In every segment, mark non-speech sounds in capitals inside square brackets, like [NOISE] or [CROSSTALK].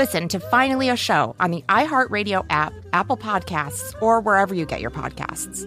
Listen to Finally a Show on the iHeartRadio app, Apple Podcasts, or wherever you get your podcasts.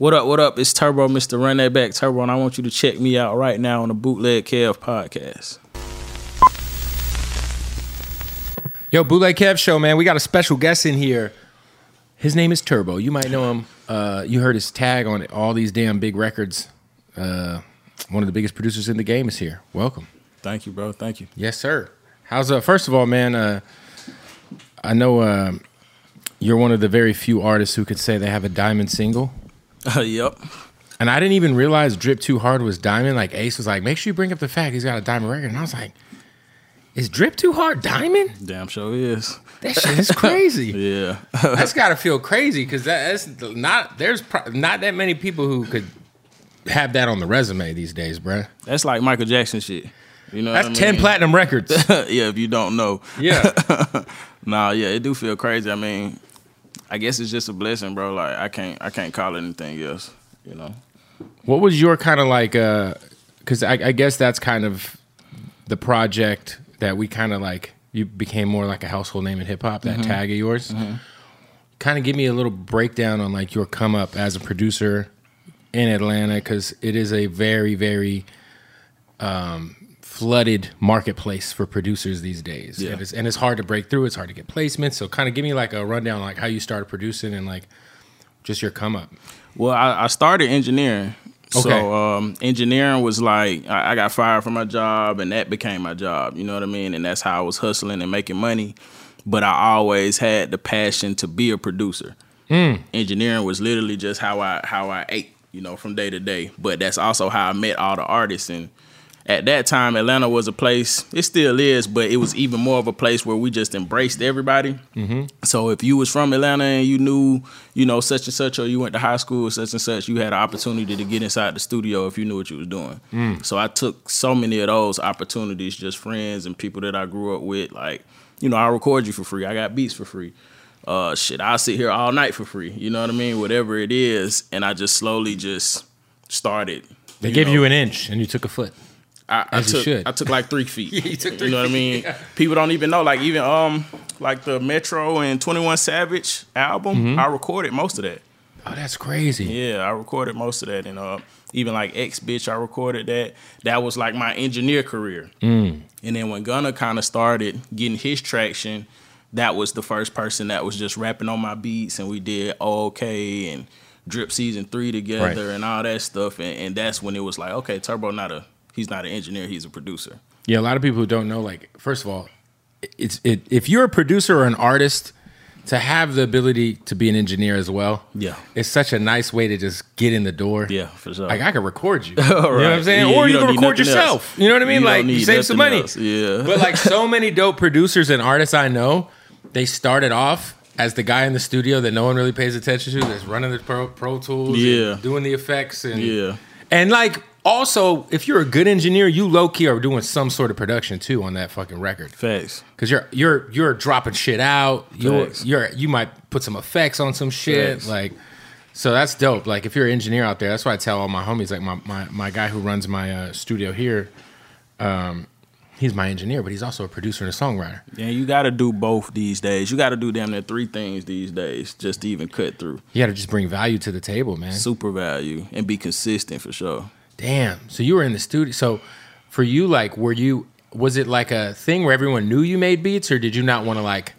What up, what up? It's Turbo, Mr. Run That Back Turbo, and I want you to check me out right now on the Bootleg Kev podcast. Yo, Bootleg Kev Show, man. We got a special guest in here. His name is Turbo. You might know him. Uh, you heard his tag on. All these damn big records. Uh, one of the biggest producers in the game is here. Welcome. Thank you, bro. Thank you. Yes, sir. How's uh? First of all, man. Uh, I know uh, you're one of the very few artists who could say they have a diamond single. [LAUGHS] Uh, yep. And I didn't even realize Drip Too Hard was diamond. Like Ace was like, make sure you bring up the fact he's got a diamond record. And I was like, is Drip Too Hard diamond? Damn sure is. That shit is crazy. [LAUGHS] Yeah. [LAUGHS] that's got to feel crazy because that's not there's pro- not that many people who could have that on the resume these days, bruh. That's like Michael Jackson shit. You know, That's what I ten platinum records. yeah, if you don't know. Yeah. nah, yeah, it do feel crazy. I mean, I guess it's just a blessing, bro. Like I can't, I can't call it anything else. You know. What was your kind of like? uh Because I, I guess that's kind of the project that we kind of like. You became more like a household name in hip hop. That Mhm. tag of yours. Mhm. Kind of give me a little breakdown on like your come up as a producer in Atlanta because it is a very very um, flooded marketplace for producers these days. Yeah. And, it's, and it's hard to break through. It's hard to get placements. So kind of give me like a rundown like how you started producing and like just your come up. Well, I, I started engineering. Okay. So um, engineering was like I, I got fired from my job, and that became my job. You know what I mean? And that's how I was hustling and making money. But I always had the passion to be a producer. Mm. Engineering was literally just how I how I ate, you know, from day to day. But that's also how I met all the artists. And at that time, Atlanta was a place. It still is, but it was even more of a place where we just embraced everybody. Mm-hmm. So if you was from Atlanta and you knew, you know, such and such, or you went to high school such and such, you had an opportunity to get inside the studio if you knew what you was doing. Mm. So I took so many of those opportunities, just friends and people that I grew up with. Like, you know, I record you for free. I got beats for free. Uh, shit, I'll sit here all night for free. You know what I mean? Whatever it is, and I just slowly just started. They gave you an inch and you took a foot. I, I took should. I took like three feet. [LAUGHS] Yeah, you took three You know what I feet. mean? People don't even know. Like even um like the Metro and Twenty One Savage album, Mhm. I recorded most of that. Oh, that's crazy. Yeah, I recorded most of that, and uh, even like X bitch, I recorded that. That was like my engineer career. Mm. And then when Gunna kind of started getting his traction, that was the first person that was just rapping on my beats, and we did OK and Drip Season Three together Right. and all that stuff. And, and that's when it was like, okay, Turbo not a he's not an engineer, he's a producer. Yeah, a lot of people who don't know, like, first of all, it's it if you're a producer or an artist, to have the ability to be an engineer as well, Yeah. it's such a nice way to just get in the door. Yeah, for sure. Like I can record you. All [LAUGHS] You know what I'm saying? Yeah, or you you, can record yourself. else. You know what I mean? You like you save some money. else. Yeah. [LAUGHS] But like so many dope producers and artists I know, they started off as the guy in the studio that no one really pays attention to, that's running the pro, pro tools, and Yeah. doing the effects and Yeah. and like Also, if you're a good engineer, you low key are doing some sort of production too on that fucking record. Facts. Cause you're you're you're dropping shit out. You're Facts. you're you might put some effects on some shit. Facts. Like so that's dope. Like if you're an engineer out there, that's why I tell all my homies, like my my, my guy who runs my uh, studio here, um, he's my engineer, but he's also a producer and a songwriter. Yeah, you got to do both these days. You got to do damn near three things these days just to even cut through. You gotta just bring value to the table, man. Super value and be consistent for sure. Damn. So you were in the studio. So for you, like, were you? Was it like a thing where everyone knew you made beats, or did you not want to like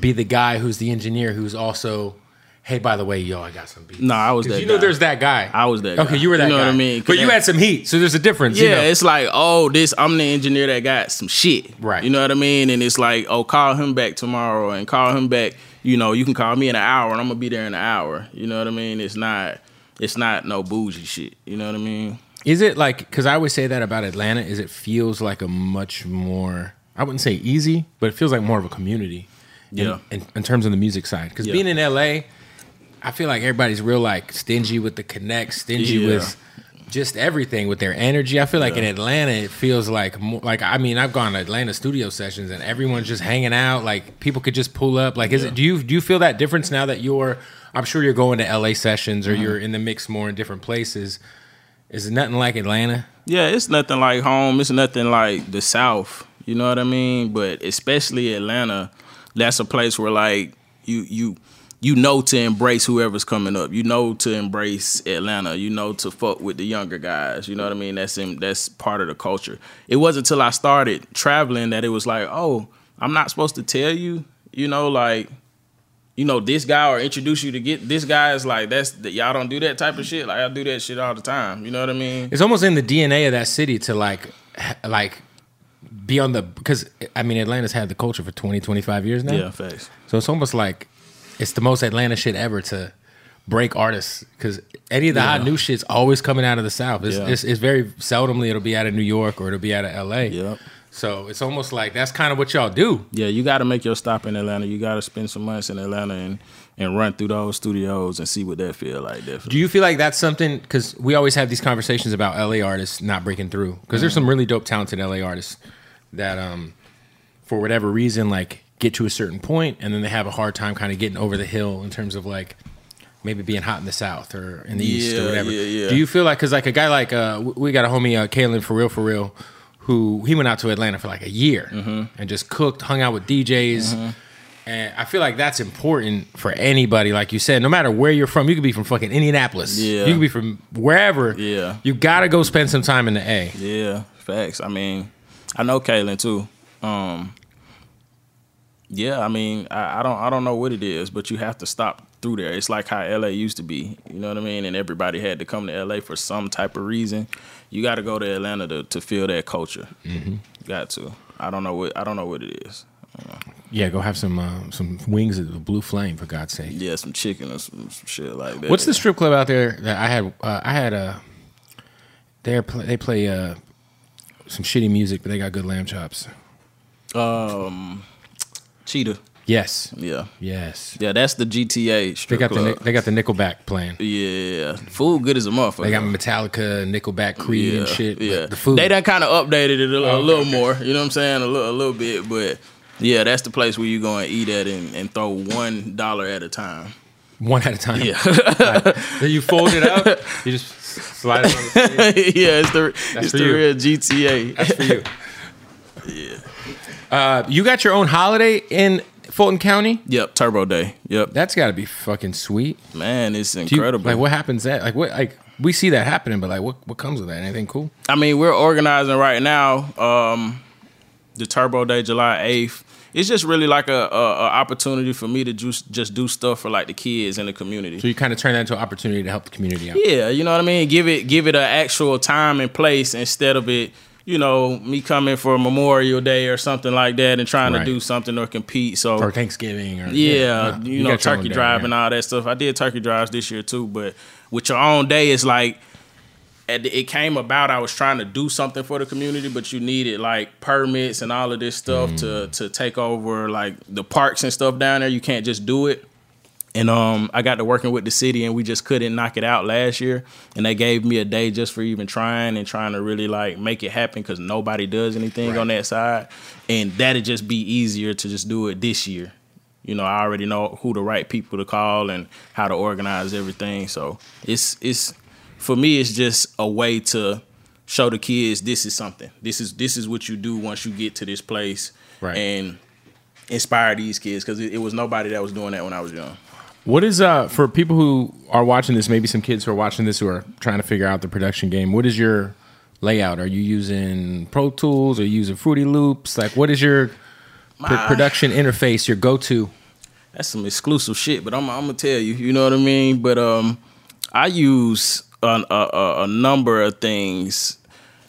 be the guy who's the engineer who's also, hey, by the way, yo, I got some beats. No, I was that you know, guy. there's that guy. I was that Okay, guy. you were that You know guy. what I mean? But you had some heat, so there's a difference. you Yeah, know? it's like, oh, this I'm the engineer that got some shit. Right. You know what I mean? And it's like, oh, call him back tomorrow and call him back. You know, you can call me in an hour and I'm gonna be there in an hour. You know what I mean? It's not it's not no bougie shit. You know what I mean? Is it like because I always say that about Atlanta? Is it feels like a much more I wouldn't say easy, but it feels like more of a community. in- Yeah. In, in, terms of the music side, because Yeah. being in LA, I feel like everybody's real like stingy with the connect, stingy Yeah. with just everything with their energy. I feel like in Atlanta, it feels like more like I mean I've gone to Atlanta studio sessions and everyone's just hanging out. Like people could just pull up. Like is it do you do you feel that difference now that you're? I'm sure you're going to LA sessions Mm-hmm. or you're in the mix more in different places. Is it nothing like Atlanta? Yeah, it's nothing like home. It's nothing like the South. You know what I mean? But especially Atlanta, that's a place where like you you you know to embrace whoever's coming up. You know to embrace Atlanta. You know to fuck with the younger guys. You know what I mean? That's in, that's part of the culture. It wasn't until I started traveling that it was like, oh, I'm not supposed to tell you. You know, like you know this guy or introduce you to get this guy is like that's that y'all don't do that type of shit. Like I do that shit all the time. You know what I mean? It's almost in the DNA of that city to like like be on the because I mean Atlanta's had the culture for 20 25 years now. Yeah, facts. So it's almost like it's the most Atlanta shit ever to break artists because any of the hot Yeah. new shit's always coming out of the South. It's, Yeah. it's, it's very seldomly it'll be out of New York or it'll be out of LA. Yep. So it's almost like that's kind of what y'all do. Yeah, you got to make your stop in Atlanta. You got to spend some months in Atlanta and and run through those studios and see what that feel like. Definitely. Do you feel like that's something? Because we always have these conversations about LA artists not breaking through. Because there's some really dope, talented LA artists that, um, for whatever reason, like get to a certain point and then they have a hard time kind of getting over the hill in terms of like maybe being hot in the South or in the East or whatever. yeah, yeah. Do you feel like because like a guy like uh, we got a homie uh, Kalen for real for real, who he went out to Atlanta for like a year Mm-hmm. and just cooked, hung out with DJs. And I feel like that's important for anybody, like you said, no matter where you're from. You could be from fucking Indianapolis. Yeah. You could be from wherever. Yeah. You gotta go spend some time in the A. Yeah, facts. I mean, I know Kaylin too. Um, yeah, I mean, I, I don't, I don't know what it is, but you have to stop through there. It's like how LA used to be. You know what I mean? And everybody had to come to LA for some type of reason. You got to go to Atlanta to, to feel that culture. Mm-hmm. Got to. I don't know what, I don't know what it is. Yeah, go have some uh, some wings of the blue flame for God's sake. Yeah, some chicken or some, some shit like that. What's the strip club out there that I had? Uh, I had a. They play, they play uh, some shitty music, but they got good lamb chops. Um, Cheetah. Yes, Yeah, yes. yeah. That's the GTA They got the club. Nic- they got the Nickelback playing. yeah, food good as a motherfucker. They got Metallica, Nickelback, Creed, and shit. Yeah, the food. They done kind of updated it a, little- a little okay. more. You know what I'm saying? A little, a little bit, but yeah, that's the place where you go and eat at and, and throw one dollar at a time. one at a time. Yeah, Then you fold it up. You just slide it on the table. [LAUGHS] yeah, it's the That's it's the you. real GTA. That's for you. [LAUGHS] yeah. Uh, you got your own holiday in Fulton County. yep, Turbo Day. Yep, That's got to be fucking sweet. man, it's Do you- incredible. like, what happens that? Like, what? Like, we see that happening, but like, what? What comes with that? Anything cool? I mean, we're organizing right now. Um, the Turbo Day, July eighth. It's just really like a, a, a opportunity for me to just just do stuff for like the kids in the community. So you kind of turn that into an opportunity to help the community out. Yeah, you know what I mean. Give it give it an actual time and place instead of it. You know, me coming for Memorial Day or something like that and trying Right. to do something or compete. So Or Thanksgiving, or yeah, no, you, know, got turkey drive yeah. and all that stuff. I did turkey drives this year too, but with your own day, it's like it came about. I was trying to do something for the community, but you needed like permits and all of this stuff to Mm. to take over like the parks and stuff down there. You can't just do it. And um, I got to working with the city, and we just couldn't knock it out last year. And they gave me a day just for even trying and trying to really like make it happen because nobody does anything on that side. And that'd just be easier to just do it this year. You know, I already know who the right people to call and how to organize everything. So it's it's for me, it's just a way to show the kids this is something. This is this is what you do once you get to this place, Right. and inspire these kids because it, it was nobody that was doing that when I was young. What is uh for people who are watching this? Maybe some kids who are watching this who are trying to figure out the production game. What is your layout? Are you using Pro Tools? Are you using Fruity Loops? Like, what is your pr- production interface? Your go to? That's some exclusive shit, but I'm, I'm gonna tell you. You know what I mean? But um, I use a- a number of things,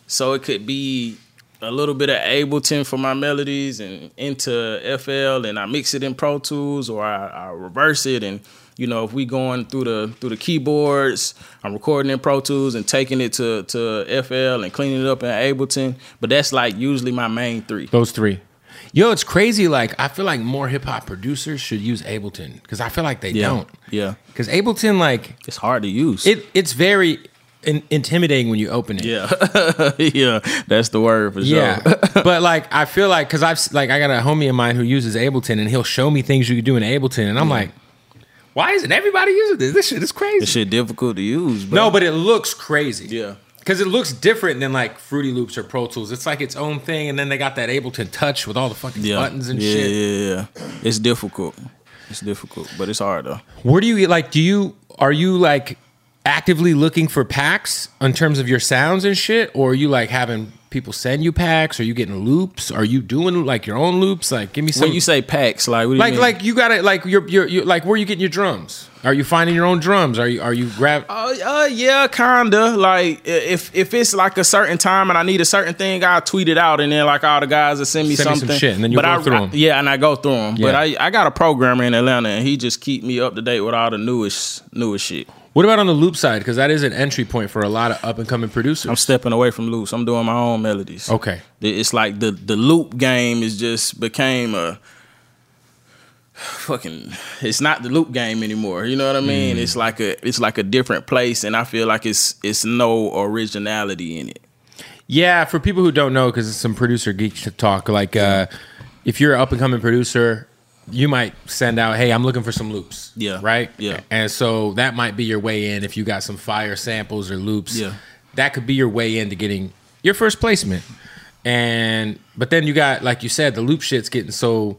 so it could be a little bit of Ableton for my melodies and into FL, and I mix it in Pro Tools, or I, I reverse it, and you know if we going through the through the keyboards, I'm recording in Pro Tools and taking it to to FL and cleaning it up in Ableton. But that's like usually my main three. Those three. Yo, it's crazy. Like, I feel like more hip hop producers should use Ableton because I feel like they Yeah, don't. yeah, Because Ableton, like, it's hard to use. it it's very in- intimidating when you open it. Yeah, [LAUGHS] yeah, that's the word for Yeah, sure. [LAUGHS] but like I feel like because I've like I got a homie of mine who uses Ableton and he'll show me things you can do in Ableton and I'm like, why isn't everybody using this? This shit is crazy. This shit difficult to use. Bro. no, but it looks crazy. yeah, because it looks different than like Fruity Loops or Pro Tools. It's like its own thing, and then they got that Ableton Touch with all the fucking yeah, buttons and yeah, shit. Yeah, yeah, It's difficult. It's difficult, but it's hard though. Where do you like? Do you are you like actively looking for packs in terms of your sounds and shit, or are you like having people send you packs? Are you getting loops? Are you doing like your own loops? Like, give me some. When you say packs, like what do you like mean? like you got to like you're, you're you're like where you getting your drums? Are you finding your own drums? Are you are you grab? Uh, uh, yeah, kinda. Like if if it's like a certain time and I need a certain thing, I'll tweet it out, and then like all the guys will send me Send me some something. shit, and then you but go I, through I- yeah, and I go through them. But I I got a programmer in Atlanta, and he just keep me up to date with all the newest newest shit. What about on the loop side? Because that is an entry point for a lot of up and coming producers. I'm stepping away from loops. I'm doing my own melodies. okay. It's like the the loop game is just became a fucking it's not the loop game anymore. You know what I mean? It's like a it's like a different place and I feel like it's it's no originality in it. Yeah, for people who don't know, because it's some producer geek talk. Like, uh, if you're an up and coming producer, you might send out, "Hey, I'm looking for some loops." Yeah. right. Yeah. and so that might be your way in if you got some fire samples or loops. Yeah. that could be your way into getting your first placement. And but then you got, like you said, the loop shit's getting so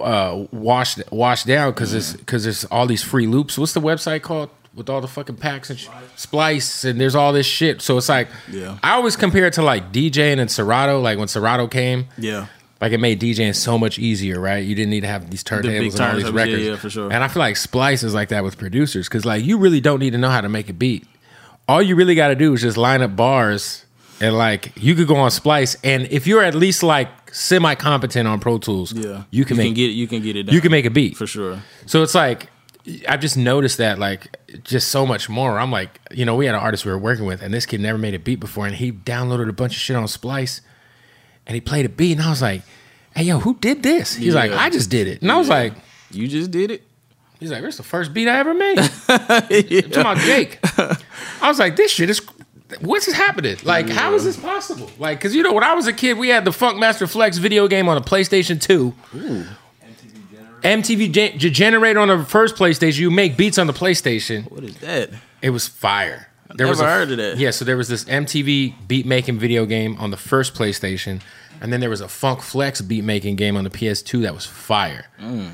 uh, washed washed down because it's because there's all these free loops. What's the website called with all the fucking packs and sh- splice and there's all this shit. So it's like Yeah. I always compare it to like DJing and Serato. Like when Serato came, Yeah. Like it made DJing so much easier, right? You didn't need to have these turntables and all these records. yeah, yeah, for sure. And I feel like Splice is like that with producers because like you really don't need to know how to make a beat. All you really got to do is just line up bars and like you could go on Splice and if you're at least like semi competent on Pro Tools, Yeah. you can make get it you can get it done. you can make a beat. for sure. So it's like I've just noticed that like just so much more. I'm like, you know, we had an artist we were working with, and this kid never made a beat before, and he downloaded a bunch of shit on Splice, and he played a beat, and I was like, hey yo, who did this? He's like, I just did it, and I was like, You just did it. he's like, this is the first beat I ever made. I'm talking about Jake. I was like, this shit is. What's happening? Like, how is this possible? Like, cause you know, when I was a kid, we had the Funkmaster Flex video game on a PlayStation Two. MTV gen- generator on the first PlayStation. You make beats on the PlayStation. What is that? It was fire. There never was a, heard of that. Yeah, so there was this MTV beat making video game on the first PlayStation, and then there was a Funk Flex beat making game on the PS2 that was fire. Mm.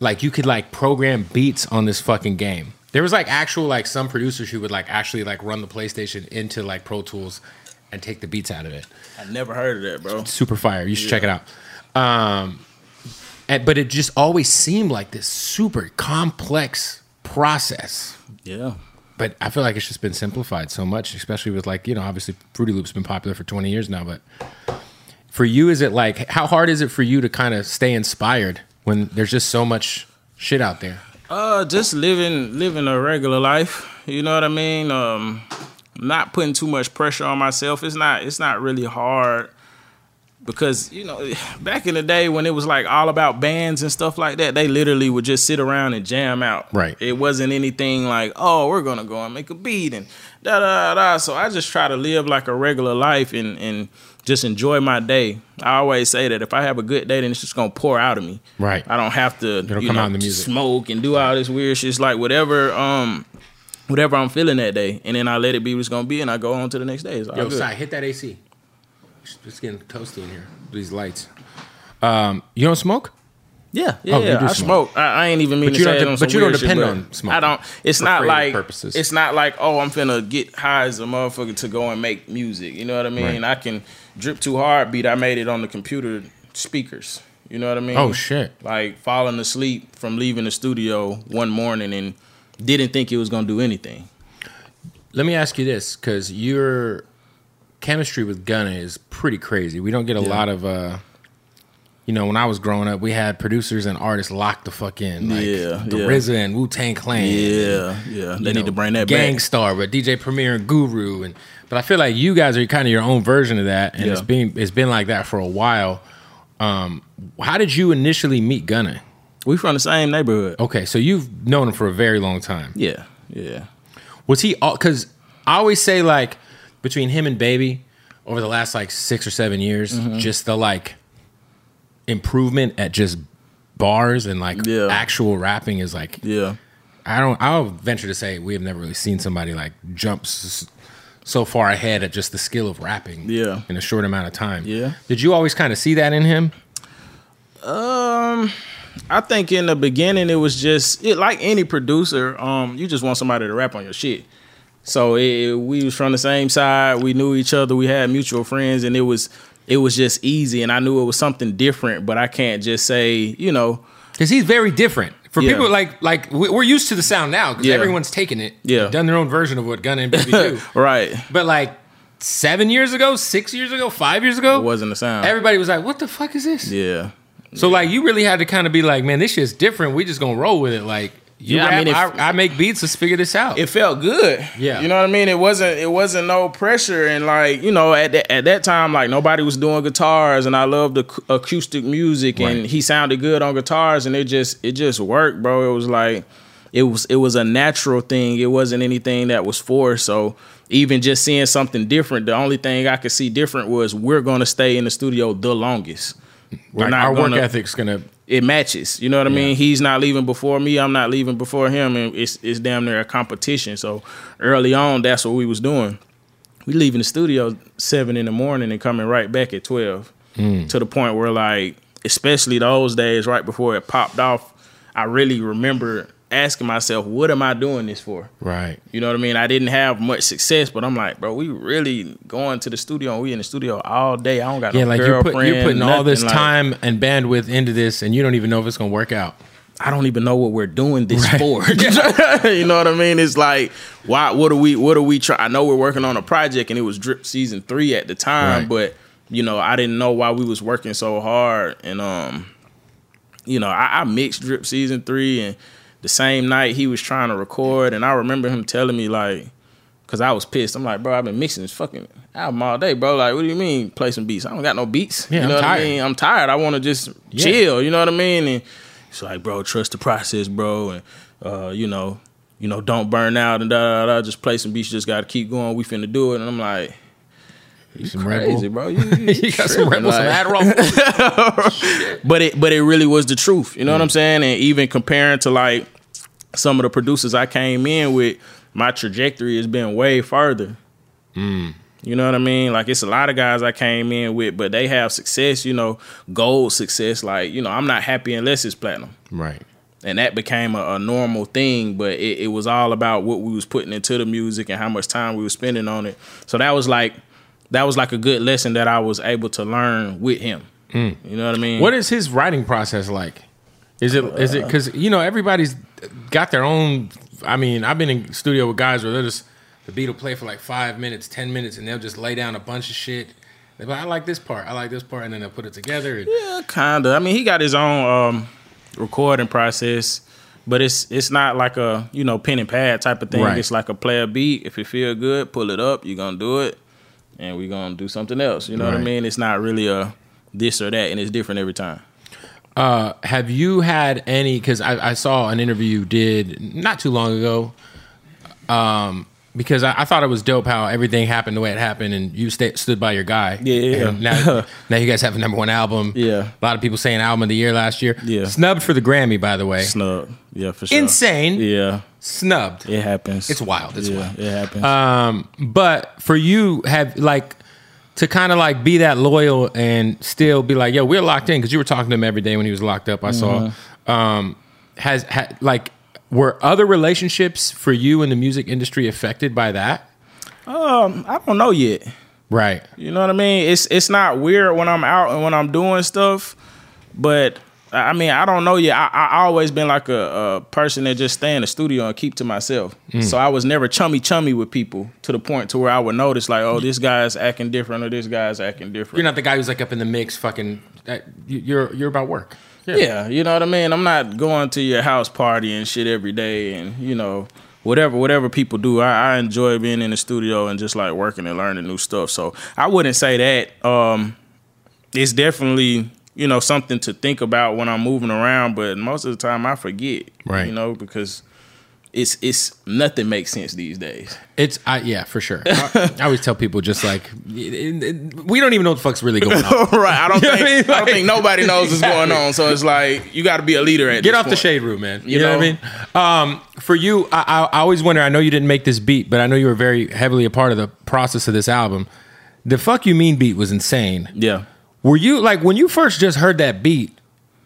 Like you could like program beats on this fucking game. There was like actual like some producers who would like actually like run the PlayStation into like Pro Tools and take the beats out of it. I never heard of that, bro. Super fire. You should check it out. Um, and, but it just always seemed like this super complex process Yeah. But I feel like it's just been simplified so much, especially with like you know, obviously Fruity Loops been popular for twenty years now. But for you, is it like how hard is it for you to kind of stay inspired when there's just so much shit out there? Uh, just living living a regular life. You know what I mean? Um, not putting too much pressure on myself. It's not it's not really hard because you know back in the day when it was like all about bands and stuff like that they literally would just sit around and jam out Right. it wasn't anything like oh we're gonna go and make a beat and da da da da so i just try to live like a regular life and and just enjoy my day i always say that if i have a good day then it's just gonna pour out of me Right. i don't have to It'll you come know, out in the music. smoke and do all this weird shit it's like whatever um whatever i'm feeling that day and then i let it be what it's gonna be and i go on to the next day it's all Yo, good. Sai, hit that AC. It's getting toasty in here. These lights. Um, you don't smoke? Yeah, yeah, Oh, you yeah. do I smoke. smoke. I, I ain't even mean But to you say don't it de- on some but you don't weird shit, depend on smoking I don't. It's for not creative like purposes. it's not like oh I'm finna get high as a motherfucker to go and make music. You know what I mean? I can drip too hard beat. I made it on the computer speakers. You know what I mean? Oh, shit. Like falling asleep from leaving the studio one morning and didn't think it was gonna do anything. Let me ask you this, because your chemistry with Gunna is pretty crazy. We don't get a lot of, uh, you know, when I was growing up, we had producers and artists locked the fuck in, like Yeah, the yeah. RZA and Wu Tang Clan. Yeah, yeah. They need know, to bring that back. Gang Starr, but DJ Premier and Guru, and but I feel like you guys are kind of your own version of that, and it's been it's been like that for a while. Um, how did you initially meet Gunna? We from the same neighborhood. Okay, so you've known him for a very long time. Yeah, yeah. Was he all? Because I always say like between him and Baby over the last like six or seven years, Mm-hmm. just the like improvement at just bars and like Yeah. actual rapping is like Yeah. I don't. I'll venture to say we have never really seen somebody like jump s- so far ahead at just the skill of rapping. Yeah. in a short amount of time. Yeah. Did you always kind of see that in him? Um, I think in the beginning it was just it, like any producer. Um, you just want somebody to rap on your shit. So it, we was from the same side. We knew each other. We had mutual friends, and it was it was just easy. And I knew it was something different. But I can't just say you know. Because he's very different. For Yeah. people like like we- we're used to the sound now because Yeah. everyone's taken it, Yeah. done their own version of what Gunna and Baby [LAUGHS] do. Right. But like seven years ago, six years ago, five years ago, It wasn't the sound. everybody was like, "What the fuck is this?" yeah. So like, you really had to kind of be like, "Man, this shit's different. We just gonna roll with it." Like, you Yeah, I mean, if- I, I make beats. Let's figure this out. it felt good. Yeah. you know what I mean. It wasn't. It wasn't no pressure, and like you know, at that, at that time, like nobody was doing guitars, and I loved the ac- acoustic music, and he sounded good on guitars, and it just it just worked, bro. It was like it was it was a natural thing. It wasn't anything that was forced. So even just seeing something different, the only thing I could see different was we're gonna stay in the studio the longest. We're like, not our gonna- work ethic's gonna. It matches. You know what I mean? He's not leaving before me. I'm not leaving before him, and it's it's damn near a competition. So early on, that's what we was doing. We leaving the studio seven in the morning and coming right back at twelve. Mm. To the point where like, especially those days right before it popped off, I really remember asking myself, "What am I doing this for?" Right. You know what I mean? I didn't have much success, but I'm like, bro, we really going to the studio. and We in the studio all day. I don't got Yeah, no like you're, put, you're putting all this like- time and bandwidth into this, and you don't even know if it's gonna work out. I don't even know what we're doing this for. [LAUGHS] [LAUGHS] you know what I mean? It's like, why? What are we? What are we trying? I know we're working on a project, and it was Drip season three at the time, Right. but you know, I didn't know why we was working so hard. And um, you know, I, I mixed Drip season three, and the same night he was trying to record, and I remember him telling me like. Cause I was pissed. I'm like, bro, I've been mixing this fucking album all day, bro. Like, what do you mean play some beats? I don't got no beats. Yeah, you I'm what tired. I mean? I'm tired. I want to just Yeah. chill. You know what I mean? And it's like, bro, trust the process, bro, and uh, you know, you know, don't burn out and da da da. Just play some beats. You just got to keep going. We finna do it. And I'm like, you Some crazy, bro. You, you, [LAUGHS] you got some Red Bull, some Adderall. [LAUGHS] but it but it really was the truth. You know Mm. what I'm saying? And even comparing to like some of the producers I came in with, my trajectory has been way further. Mm. You know what I mean? Like it's a lot of guys I came in with, but they have success. You know, gold success. Like you know, I'm not happy unless it's platinum. right. and that became a, a normal thing but it, it was all about what we was putting into the music and how much time we were spending on it so that was like that was like a good lesson that i was able to learn with him you know what i mean What is his writing process like? Is it is it because you know everybody's got their own. I mean, I've been in studio with guys where they're just the beat will play for like five minutes, ten minutes, and they'll just lay down a bunch of shit. They're like, I like this part, I like this part, and then they'll put it together. And, yeah kinda i mean he got his own um recording process but it's it's not like a you know pen and pad type of thing Right. it's like a player beat if it feel good pull it up you're gonna do it and we're gonna do something else you know what i mean it's not really a this or that, and it's different every time. Uh, have you had any? Because I, I saw an interview you did not too long ago. Um, because I, I thought it was dope how everything happened the way it happened, and you sta stood by your guy. Yeah, yeah, And yeah. now, [LAUGHS] now you guys have a number one album. Yeah. a lot of people saying album of the year last year. Yeah. snubbed for the Grammy, by the way. Snubbed. yeah, for sure. Insane. Yeah, Snubbed. it happens. It's wild. It's yeah, wild. It happens. Um, but for you, have like to kind of like be that loyal and still be like, yo, we're locked in because you were talking to him every day when he was locked up. I saw. Um, has ha, like were other relationships for you in the music industry affected by that? um, I don't know yet. Right. You know what I mean? It's it's not weird when I'm out and when I'm doing stuff, but I mean I don't know yet. I, I always been like a, a person that just stay in the studio and keep to myself. So I was never chummy chummy with people to the point to where I would notice like, oh, this guy's acting different or this guy's acting different. You're not the guy who's like up in the mix, fucking. Uh, you- you're you're about work. Yeah, you know what I mean. I'm not going to your house party and shit every day, and you know whatever whatever people do. I, I enjoy being in the studio and just like working and learning new stuff. So I wouldn't say that. Um, it's definitely you know something to think about when I'm moving around, but most of the time I forget. Right. You know because it's it's nothing makes sense these days. It's I, yeah, for sure. I, I always tell people just like it- it- we don't even know what the fuck's really going on. [LAUGHS] right. I don't think I mean? I don't think nobody knows what's going on. So it's like you got to be a leader at Get off the shade room, man. You, You know, know? what I mean? Um, for you, I, I always wonder. I know you didn't make this beat, but I know you were very heavily a part of the process of this album. The "fuck you mean" beat was insane. Yeah. Were you like when you first just heard that beat?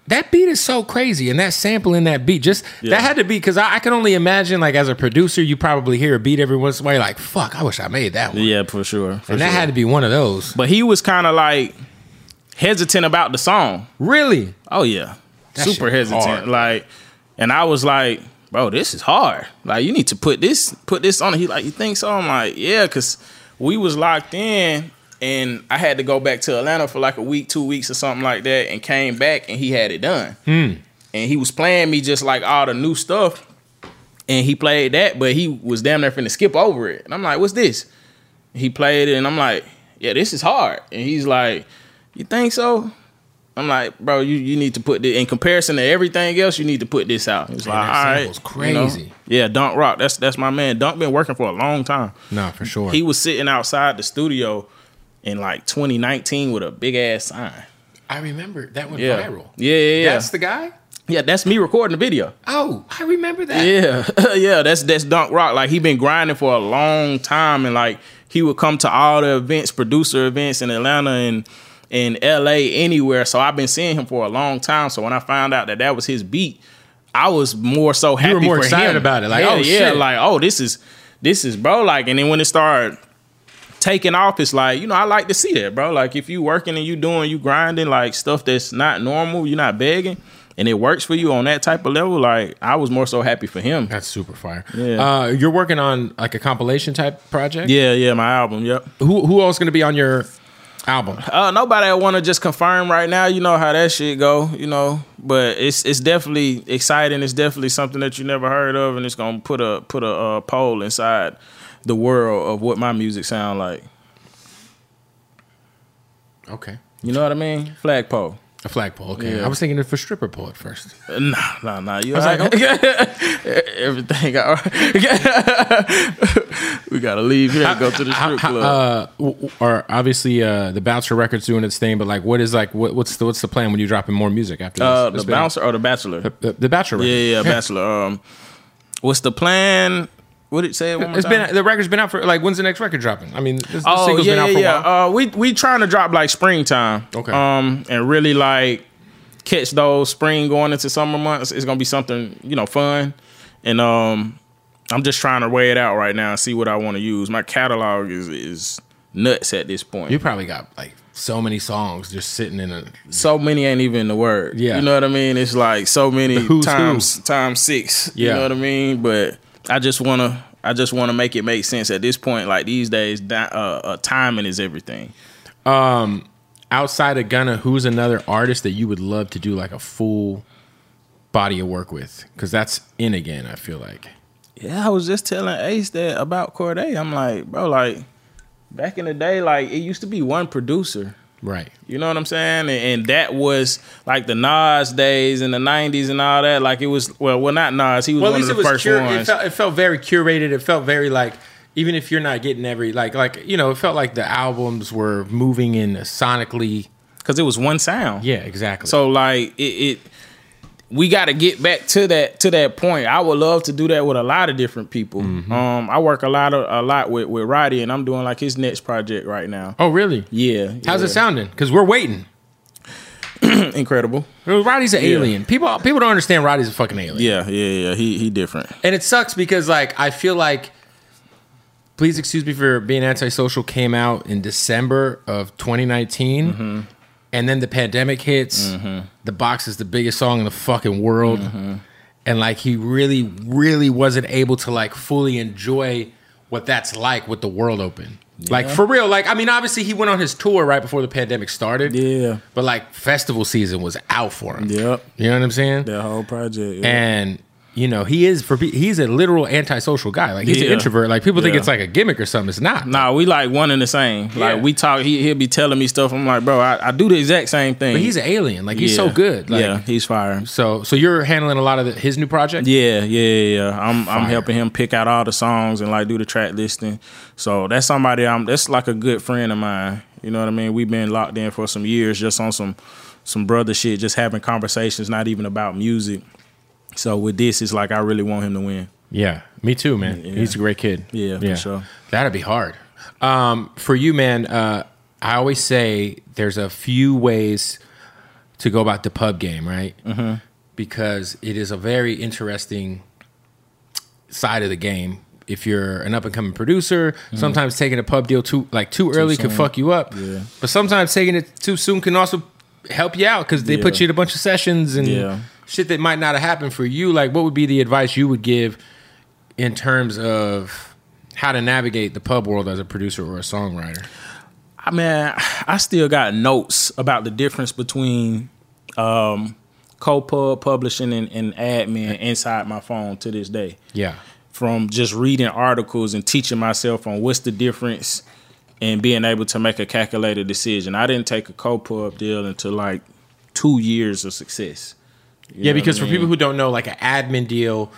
That beat is so crazy, and that sample in that beat just Yeah. that had to be because I, I can only imagine like as a producer, you probably hear a beat every once in a while. You're like, "Fuck, I wish I made that one." Yeah, for sure. for and that sure. had to be one of those. But he was kind of like hesitant about the song. Really? Oh yeah, That super hesitant. hard. Like, and I was like, bro, this is hard. Like, you need to put this put this on. He like, you think so? I'm like, yeah, because we was locked in. And I had to go back to Atlanta for like a week, two weeks, or something like that, and came back and he had it done. Hmm. And he was playing me just like all the new stuff, and he played that, but he was damn near finna skip over it. And I'm like, what's this? He played it, and I'm like, yeah, this is hard. And he's like, you think so? I'm like, bro, you, you need to put this in comparison to everything else. You need to put this out. He's Man, like, that all right, sample's you know? crazy. Yeah, Dunk Rock. That's that's my man. Dunk been working for a long time. No, for sure. He was sitting outside the studio in like 2019 with a big ass sign. I remember that went Yeah, viral. yeah, yeah, yeah. That's the guy. yeah, that's me recording the video. Oh, I remember that. Yeah, [LAUGHS] yeah, that's that's Dunk Rock. Like he been grinding for a long time, and like he would come to all the events, producer events in Atlanta and in LA, anywhere. So I've been seeing him for a long time. So when I found out that that was his beat, I was more so happy. were more excited him. about it. Like, yeah, oh, yeah, shit. like oh, this is this is bro. Like, and then when it started taking off, it's like you know I like to see that, bro. Like if you working and you doing you grinding like stuff that's not normal, you're not begging. And it works for you on that type of level. Like I was more so happy for him. That's super fire. Yeah. Uh, you're working on like a compilation type project. Yeah, yeah, my album. Yep. Who who else going to be on your album? Uh, nobody I want to just confirm right now. You know how that shit go. You know, but it's it's definitely exciting. It's definitely something that you never heard of, and it's gonna put a put a uh, poll inside the world of what my music sound like. Okay. You know what I mean? Flagpole. A flagpole. Okay. Yeah. I was thinking of a stripper pole at first. Uh, Nah, nah, nah. You was all like, right? [LAUGHS] everything. All right. [LAUGHS] we gotta leave here and go to the strip How- club. uh, or obviously uh, the Bouncer Records doing its thing, but like, what is like, what, what's the what's the plan when you dropping more music after this? Uh, the been- bouncer or the bachelor? the, the Bachelor. Yeah, Records. yeah, Bachelor. Um, what's the plan? What did it say? it One more It's time? been the record's been out for like when's the next record dropping? I mean, this, the Oh single's yeah, been out yeah, for a while. Uh, we we trying to drop like springtime. Okay. Um, and really like catch those spring going into summer months. It's gonna be something you know fun, and um, I'm just trying to weigh it out right now and see what I want to use. My catalog is is nuts at this point. You probably got like so many songs just sitting in a. so many ain't even the word. Yeah. You know what I mean? It's like so many times times six. Yeah. You know what I mean? But I just wanna I just wanna make it make sense at this point. Like these days, di- uh, uh, timing is everything. Um, outside of Gunna, who's another artist that you would love to do like a full body of work with? Because that's in again. I feel like. Yeah, I was just telling Ace that about Corday. I'm like, bro, like back in the day, like it used to be one producer. Right. You know what I'm saying? And, and that was like the Nas days in the '90s and all that. Like it was well, well, not Nas. He was Well, at one least of it the was first cur- it ones. felt, it felt very curated. It felt very like even if you're not getting every like like you know, it felt like the albums were moving in sonically. because it was one sound. Yeah, exactly. So like it, it we got to get back to that to that point. I would love to do that with a lot of different people. Mm-hmm. Um, I work a lot of a lot with with Roddy, and I'm doing like his next project right now. oh, really? Yeah, How's yeah. it sounding? Because we're waiting. [CLEARS THROAT] Incredible. Roddy's an alien. People people don't understand Roddy's a fucking alien. Yeah, yeah, yeah. He he different. And it sucks because like I feel like Please Excuse Me for Being Antisocial came out in December of 2019. Mm-hmm. And then the pandemic hits. The box is the biggest song in the fucking world. Mm-hmm. And like he really, really wasn't able to like fully enjoy what that's like with the world open. Like for real, like I mean, obviously he went on his tour right before the pandemic started. Yeah. But like festival season was out for him. Yep. You know what I'm saying? That whole project. Yeah. and you know he is for he's a literal antisocial guy like he's an introvert like people think it's like a gimmick or something it's not Nah, we like one and the same. Yeah. Like we talk, he he'll be telling me stuff. I'm like, bro, I, I do the exact same thing. but he's an alien like he's so good like, yeah, he's fire. so so you're handling a lot of the, his new project Yeah, yeah, yeah. yeah. I'm I'm helping him pick out all the songs and like do the track listing. So that's somebody I'm. That's like a good friend of mine. You know what I mean? We've been locked in for some years, just on some some brother shit, just having conversations, not even about music. So with this, it's like I really want him to win. yeah me too man Yeah. he's a great kid Yeah, for sure. that'd be hard um for you man uh i always say there's a few ways to go about the pub game right mm-hmm. because it is a very interesting side of the game if you're an up and coming producer, sometimes taking a pub deal too like too early could soon. fuck you up. Yeah. But sometimes taking it too soon can also help you out because they put you in a bunch of sessions and Yeah. Shit that might not have happened for you. Like, what would be the advice you would give in terms of how to navigate the pub world as a producer or a songwriter? I mean, I still got notes about the difference between um, co-pub publishing and, and admin inside my phone to this day. Yeah. From just reading articles and teaching myself on what's the difference and being able to make a calculated decision. I didn't take a co-pub deal until like two years of success. You Yeah, because I for people who don't know, like an admin deal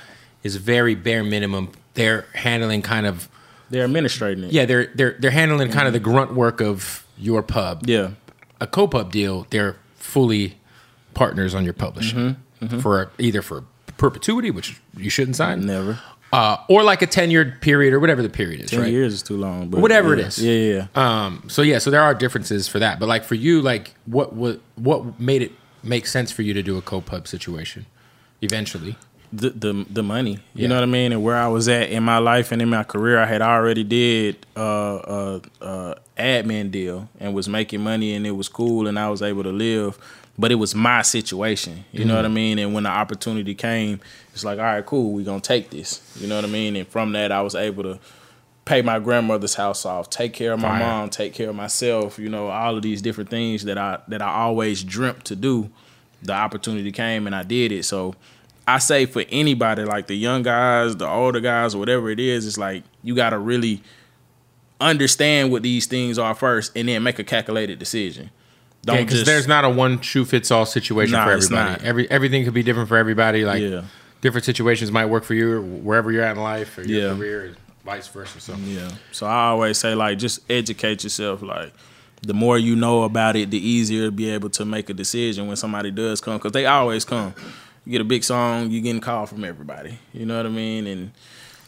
is very bare minimum. They're handling kind of they're administrating it. yeah, they're they're they're handling kind of the grunt work of your pub. Yeah. A co-pub deal, they're fully partners on your publishing Mm-hmm. for either for perpetuity, which you shouldn't sign, Never. uh, or like a tenured period or whatever the period is. Ten right? years is too long. But Whatever it yeah. is. Yeah, yeah. yeah. Um, so yeah, so there are differences for that. But like for you, like what what what made it make sense for you to do a co-pub situation eventually? the the the money. You Yeah. know what I mean? And where I was at in my life and in my career, I had already did uh, uh, uh, admin deal and was making money, and it was cool, and I was able to live. But it was my situation. You know what I mean? And when the opportunity came, it's like, all right, cool, we're gonna take this. You know what I mean? And from that, I was able to pay my grandmother's house off, take care of my Fire. mom, take care of myself. You know, all of these different things that I that I always dreamt to do. The opportunity came and I did it. So I say for anybody, like the young guys, the older guys, or whatever it is, it's like you got to really understand what these things are first, and then make a calculated decision. Don't because just there's not a one shoe fits all situation Nah, for it's everybody. not. Every everything could be different for everybody. Like Yeah. different situations might work for you wherever you're at in life or your Yeah. career, vice versa. So Yeah. So I always say like just educate yourself. Like the more you know about it, the easier to be able to make a decision when somebody does come because they always come. You get a big song, you getting called from everybody. You know what I mean? And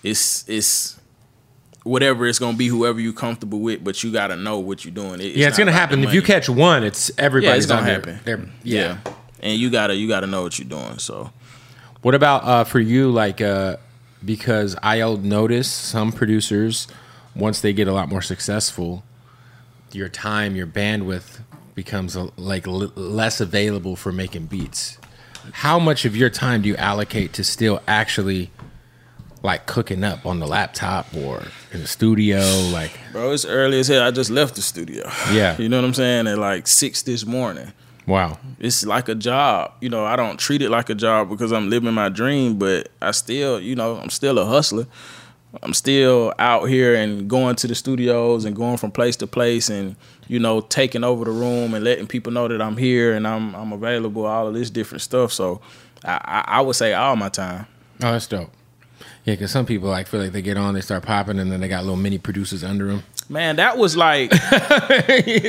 it's it's whatever it's gonna be, whoever you comfortable with, but you gotta know what you're doing. It- yeah, it's not gonna happen. If you catch one, it's everybody's yeah, it's gonna on their- happen. their- yeah. and you gotta you gotta know what you're doing. So What about uh, for you? Like, uh, because I'll notice some producers, once they get a lot more successful, your time, your bandwidth becomes uh, like l- less available for making beats. How much of your time do you allocate to still actually like cooking up on the laptop or in the studio? Like, bro, it's early as hell. I just left the studio. Yeah. [LAUGHS] you know what I'm saying? At like six this morning. Wow, it's like a job. You know, I don't treat it like a job because I'm living my dream, but I still, you know, I'm still a hustler. I'm still out here and going to the studios and going from place to place and you know taking over the room and letting people know that I'm here and I'm I'm available. All of this different stuff. So I, I, I would say all my time. Oh, that's dope. Yeah, because some people like feel like they get on, they start popping, and then they got little mini producers under them. Man, that was like [LAUGHS]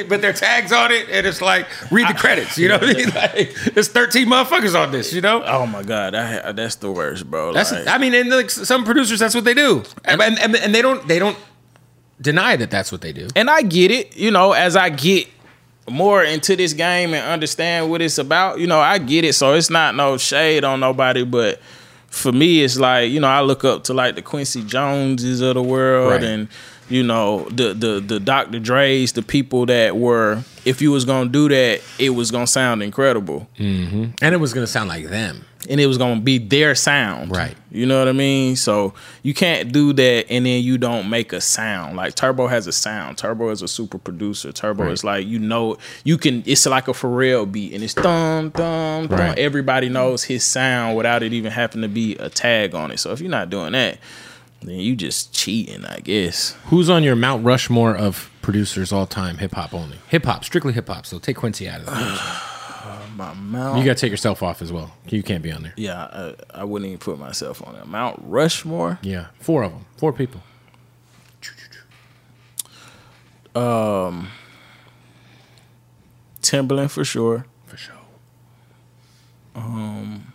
but their tags on it, and it's like read the credits. You know, what I mean? [LAUGHS] like there's 13 motherfuckers on this. You know, oh my god, that, that's the worst, bro. that's Like- I mean, and like some producers, that's what they do, and, and, and, and they don't they don't deny that that's what they do. and I get it. You know, as I get more into this game and understand what it's about, you know, I get it. So it's not no shade on nobody, but for me, it's like you know, I look up to like the Quincy Joneses of the world Right. and. You know the the the Dr. Dre's, the people that were. If you was gonna do that, it was gonna sound incredible, mm-hmm. And it was gonna sound like them. and it was gonna be their sound. Right. You know what I mean? So you can't do that and then you don't make a sound. Like Turbo has a sound. Turbo is a super producer. Turbo is like you know you can. It's like a Pharrell beat, and it's thumb thumb thumb. Right. Everybody knows his sound without it even having to be a tag on it. So if you're not doing that, then you just cheating, I guess. Who's on your Mount Rushmore of producers all time, hip hop only? Hip hop, strictly hip hop. So take Quincy out of the picture. My mount. You got to take yourself off as well. You can't be on there. yeah, I, I wouldn't even put myself on there. Mount Rushmore. Yeah, four of them, four people. Um, Timbaland for sure. For sure. Um,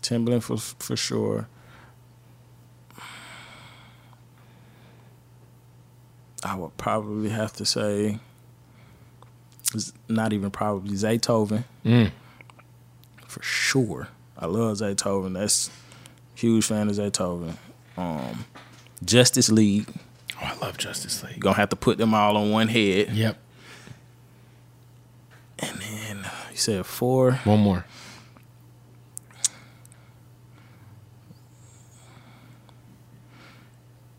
Timbaland for for sure. I would probably have to say, z- not even probably Zaytoven Mm. for sure. I love Zaytoven. That's huge fan of Zaytoven. Um, Justice League. Oh, I love Justice League. You're gonna have to put them all on one head. Yep. And then you said four. One more.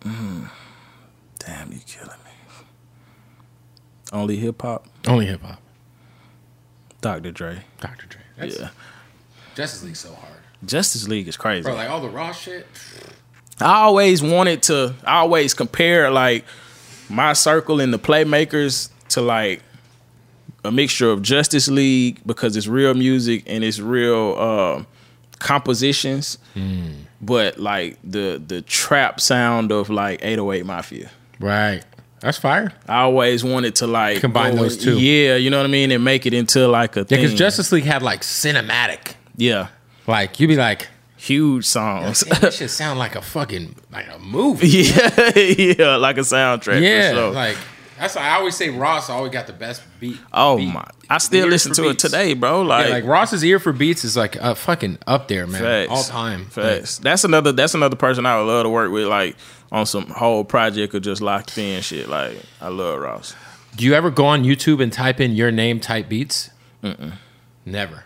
Damn, you killing me. Only hip hop. Only hip hop. Dr. Dre. Dr. Dre. That's, Yeah. Justice League's so hard. Justice League is crazy. Bro, like all the raw shit. I always wanted to I always compare like my circle and the playmakers to like a mixture of Justice League because it's real music and it's real uh, compositions, but like the the trap sound of like 808 Mafia. Right. That's fire. I always wanted to like Combine those two. Yeah, you know what I mean, and make it into like a Yeah, because Justice League had like cinematic. yeah, Like you'd be like, huge songs. "Damn, this [LAUGHS] should sound like a fucking like a movie. yeah, [LAUGHS] yeah, like a soundtrack. Yeah, sure. like that's why I always say Ross always got the best beat. Oh beat- my! I still listen to it today, bro. Yeah, Like, like Ross's ear for beats is like uh, fucking up there, man. facts, All time. Facts. That's another. That's another person I would love to work with, like on some whole project or just locked in shit. Like, I love Ross. Do you ever go on YouTube and type in your name type beats? Never.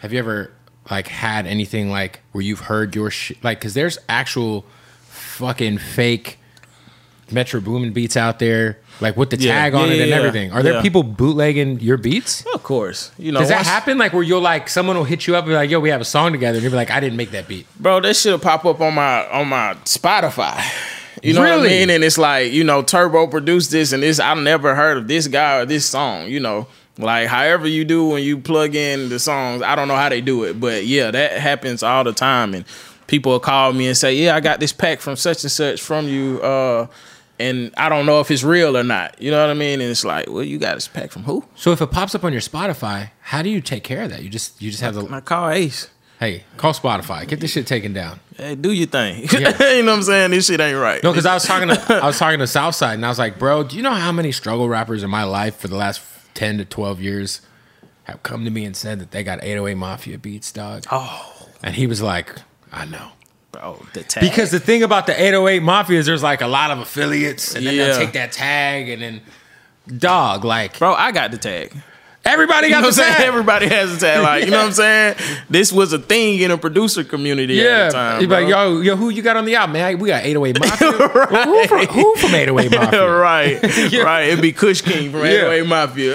Have you ever like had anything like where you've heard your shit? Like, because there's actual fucking fake Metro Boomin beats out there, like with the Yeah. tag on Yeah, it and yeah, everything. Are there people bootlegging your beats? Of course, you know. Does that happen? Like where you're like someone will hit you up and be like, "Yo, we have a song together," and you'll be like, "I didn't make that beat." bro? That shit'll pop up on my on my Spotify. You know what I Really? mean? And it's like, you know, Turbo produced this and this. I've never heard of this guy or this song. You know, like however you do when you plug in the songs. I don't know how they do it, but yeah, that happens all the time. And people will call me and say, "Yeah, I got this pack from such and such from you." Uh, and I don't know if it's real or not. You know what I mean? And it's like, well, you got this pack from who? So if it pops up on your Spotify, how do you take care of that? You just you just have I the call Ace. hey call Spotify, get this shit taken down. Hey, do your thing. Yeah. [LAUGHS] you know what I'm saying? This shit ain't right. No, because I was talking to [LAUGHS] I was talking to Southside, and I was like, bro, do you know how many struggle rappers in my life for the last ten to twelve years have come to me and said that they got 808 Mafia beats, dog? oh, And he was like, I know. Bro, the tag. Because the thing about the 808 Mafia is there's like a lot of affiliates, and then Yeah. they'll take that tag, and then dog, like, bro, I got the tag. Everybody You got know the tag. Everybody has a tag. Like, you know what I'm [LAUGHS] saying? This was a thing in a producer community at Yeah, the time. He's like, yo, yo, who you got on the album, man? We got 808 [LAUGHS] Mafia. Well, who, from, who from 808 Mafia? [LAUGHS] right, Yeah. right. It'd be Kush King from Yeah. 808 Mafia.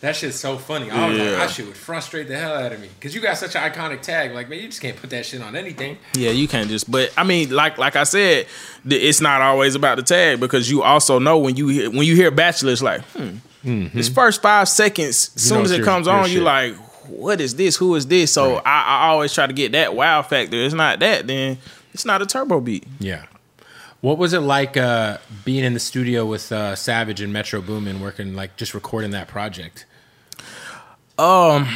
That shit's so funny. I was like, Yeah. that shit would frustrate the hell out of me because you got such an iconic tag. Like, man, you just can't put that shit on anything. Yeah, you can't just. But I mean, like like I said, it's not always about the tag because you also know when you hear, when you hear Bachelor, it's like, hmm, this first five seconds, as soon as it comes on, you shit. like, what is this? Who is this? So I, I always try to get that wow factor. It's not that, then it's not a turbo beat. Yeah. What was it like uh, being in the studio with uh, Savage and Metro Boomin, working like just recording that project? Um,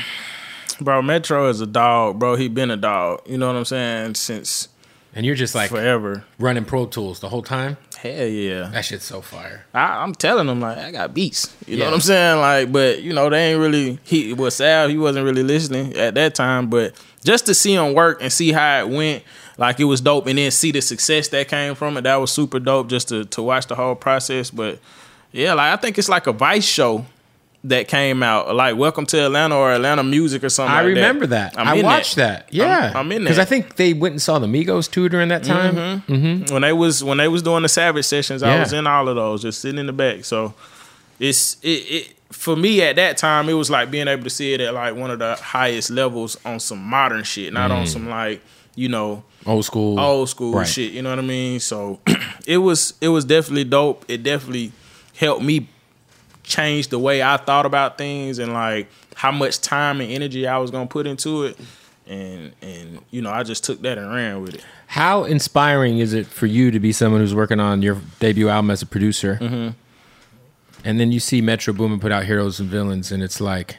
bro, Metro is a dog, bro. He been a dog. You know what I'm saying? Since And you're just like forever. running Pro Tools the whole time. Hell yeah. That shit's so fire. I, I'm telling them like I got beats. You know what I'm saying? Like, but you know they ain't really. He was Sal. He wasn't really listening at that time. But just to see him work and see how it went, like it was dope. And then see the success that came from it. That was super dope. Just to to watch the whole process. But yeah, like I think it's like a Vice show that came out, like Welcome to Atlanta or Atlanta Music or something. I like remember that. I'm I watched that. Yeah, I'm, I'm in because. I think they went and saw the Migos too during that time. Mm-hmm. Mm-hmm. when they was when they was doing the Savage sessions, I was in all of those, just sitting in the back. So it's it, it for me at that time, it was like being able to see it at like one of the highest levels on some modern shit, not on mm. some like you know Old school, old school Right. shit. You know what I mean? So [CLEARS THROAT] it was it was definitely dope. It definitely helped me change the way I thought about things and like how much time and energy I was gonna put into it. And and you know, I just took that and ran with it. How inspiring is it for you to be someone who's working on your debut album as a producer, Mm-hmm. and then you see Metro Boomin put out Heroes and Villains, and it's like,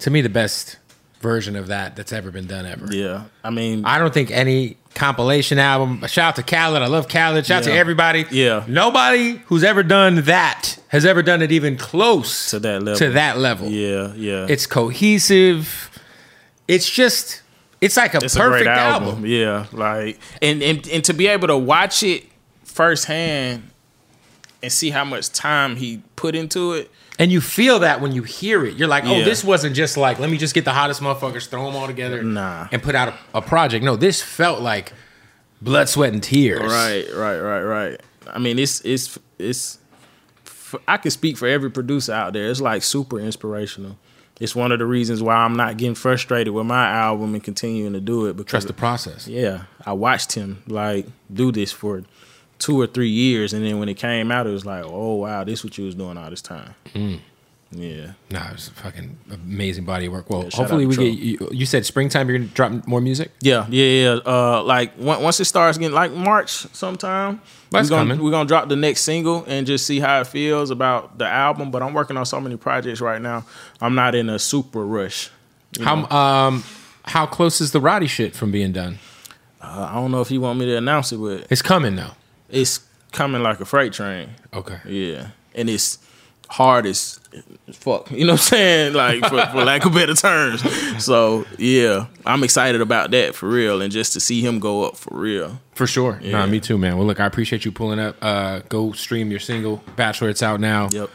to me, the best version of that that's ever been done ever. Yeah. I mean I don't think any compilation album. Shout out to Khaled. I love Khaled. Shout out to everybody. Yeah. Nobody who's ever done that has ever done it even close To that level. To that level. Yeah, yeah. It's cohesive. It's just. It's like a It's perfect album. Yeah, like and, and and to be able to watch it firsthand and see how much time he put into it. And you feel that when you hear it. You're like, oh, Yeah. this wasn't just like, let me just get the hottest motherfuckers, throw them all together, Nah. and put out a, a project. No, this felt like blood, sweat, and tears. Right, right, right, right. I mean, it's it's it's. I can speak for every producer out there. It's like super inspirational. It's one of the reasons why I'm not getting frustrated with my album and continuing to do it because Trust the process. yeah, I watched him like do this for two or three years, and then when it came out, it was like, oh wow, this what you was doing all this time. Mm. Yeah, Nah, it was a fucking amazing body of work. Well, shout hopefully we get you, you said springtime you're gonna drop more music. yeah, yeah, yeah. Uh, like once it starts getting like March sometime, That's we're gonna coming. we're gonna drop the next single and just see how it feels about the album. But I'm working on so many projects right now. I'm not in a super rush. How um how close is the Roddy shit from being done? Uh, I don't know if you want me to announce it, but It's coming though. It's coming like a freight train. Okay. Yeah, and it's hard as fuck. You know what I'm saying? Like for, for lack of better terms. So yeah, I'm excited about that for real, and just to see him go up for real. For sure. Yeah. Nah, me too, man. Well, look, I appreciate you pulling up. Uh, go stream your single, Bachelor. It's out now. Yep.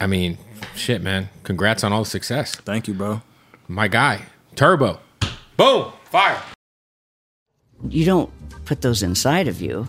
I mean, shit, man. Congrats on all the success. Thank you, bro. My guy, Turbo. Boom. Fire. You don't put those inside of you,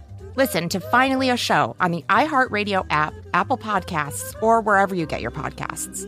Listen to Finally a Show on the iHeartRadio app, Apple Podcasts, or wherever you get your podcasts.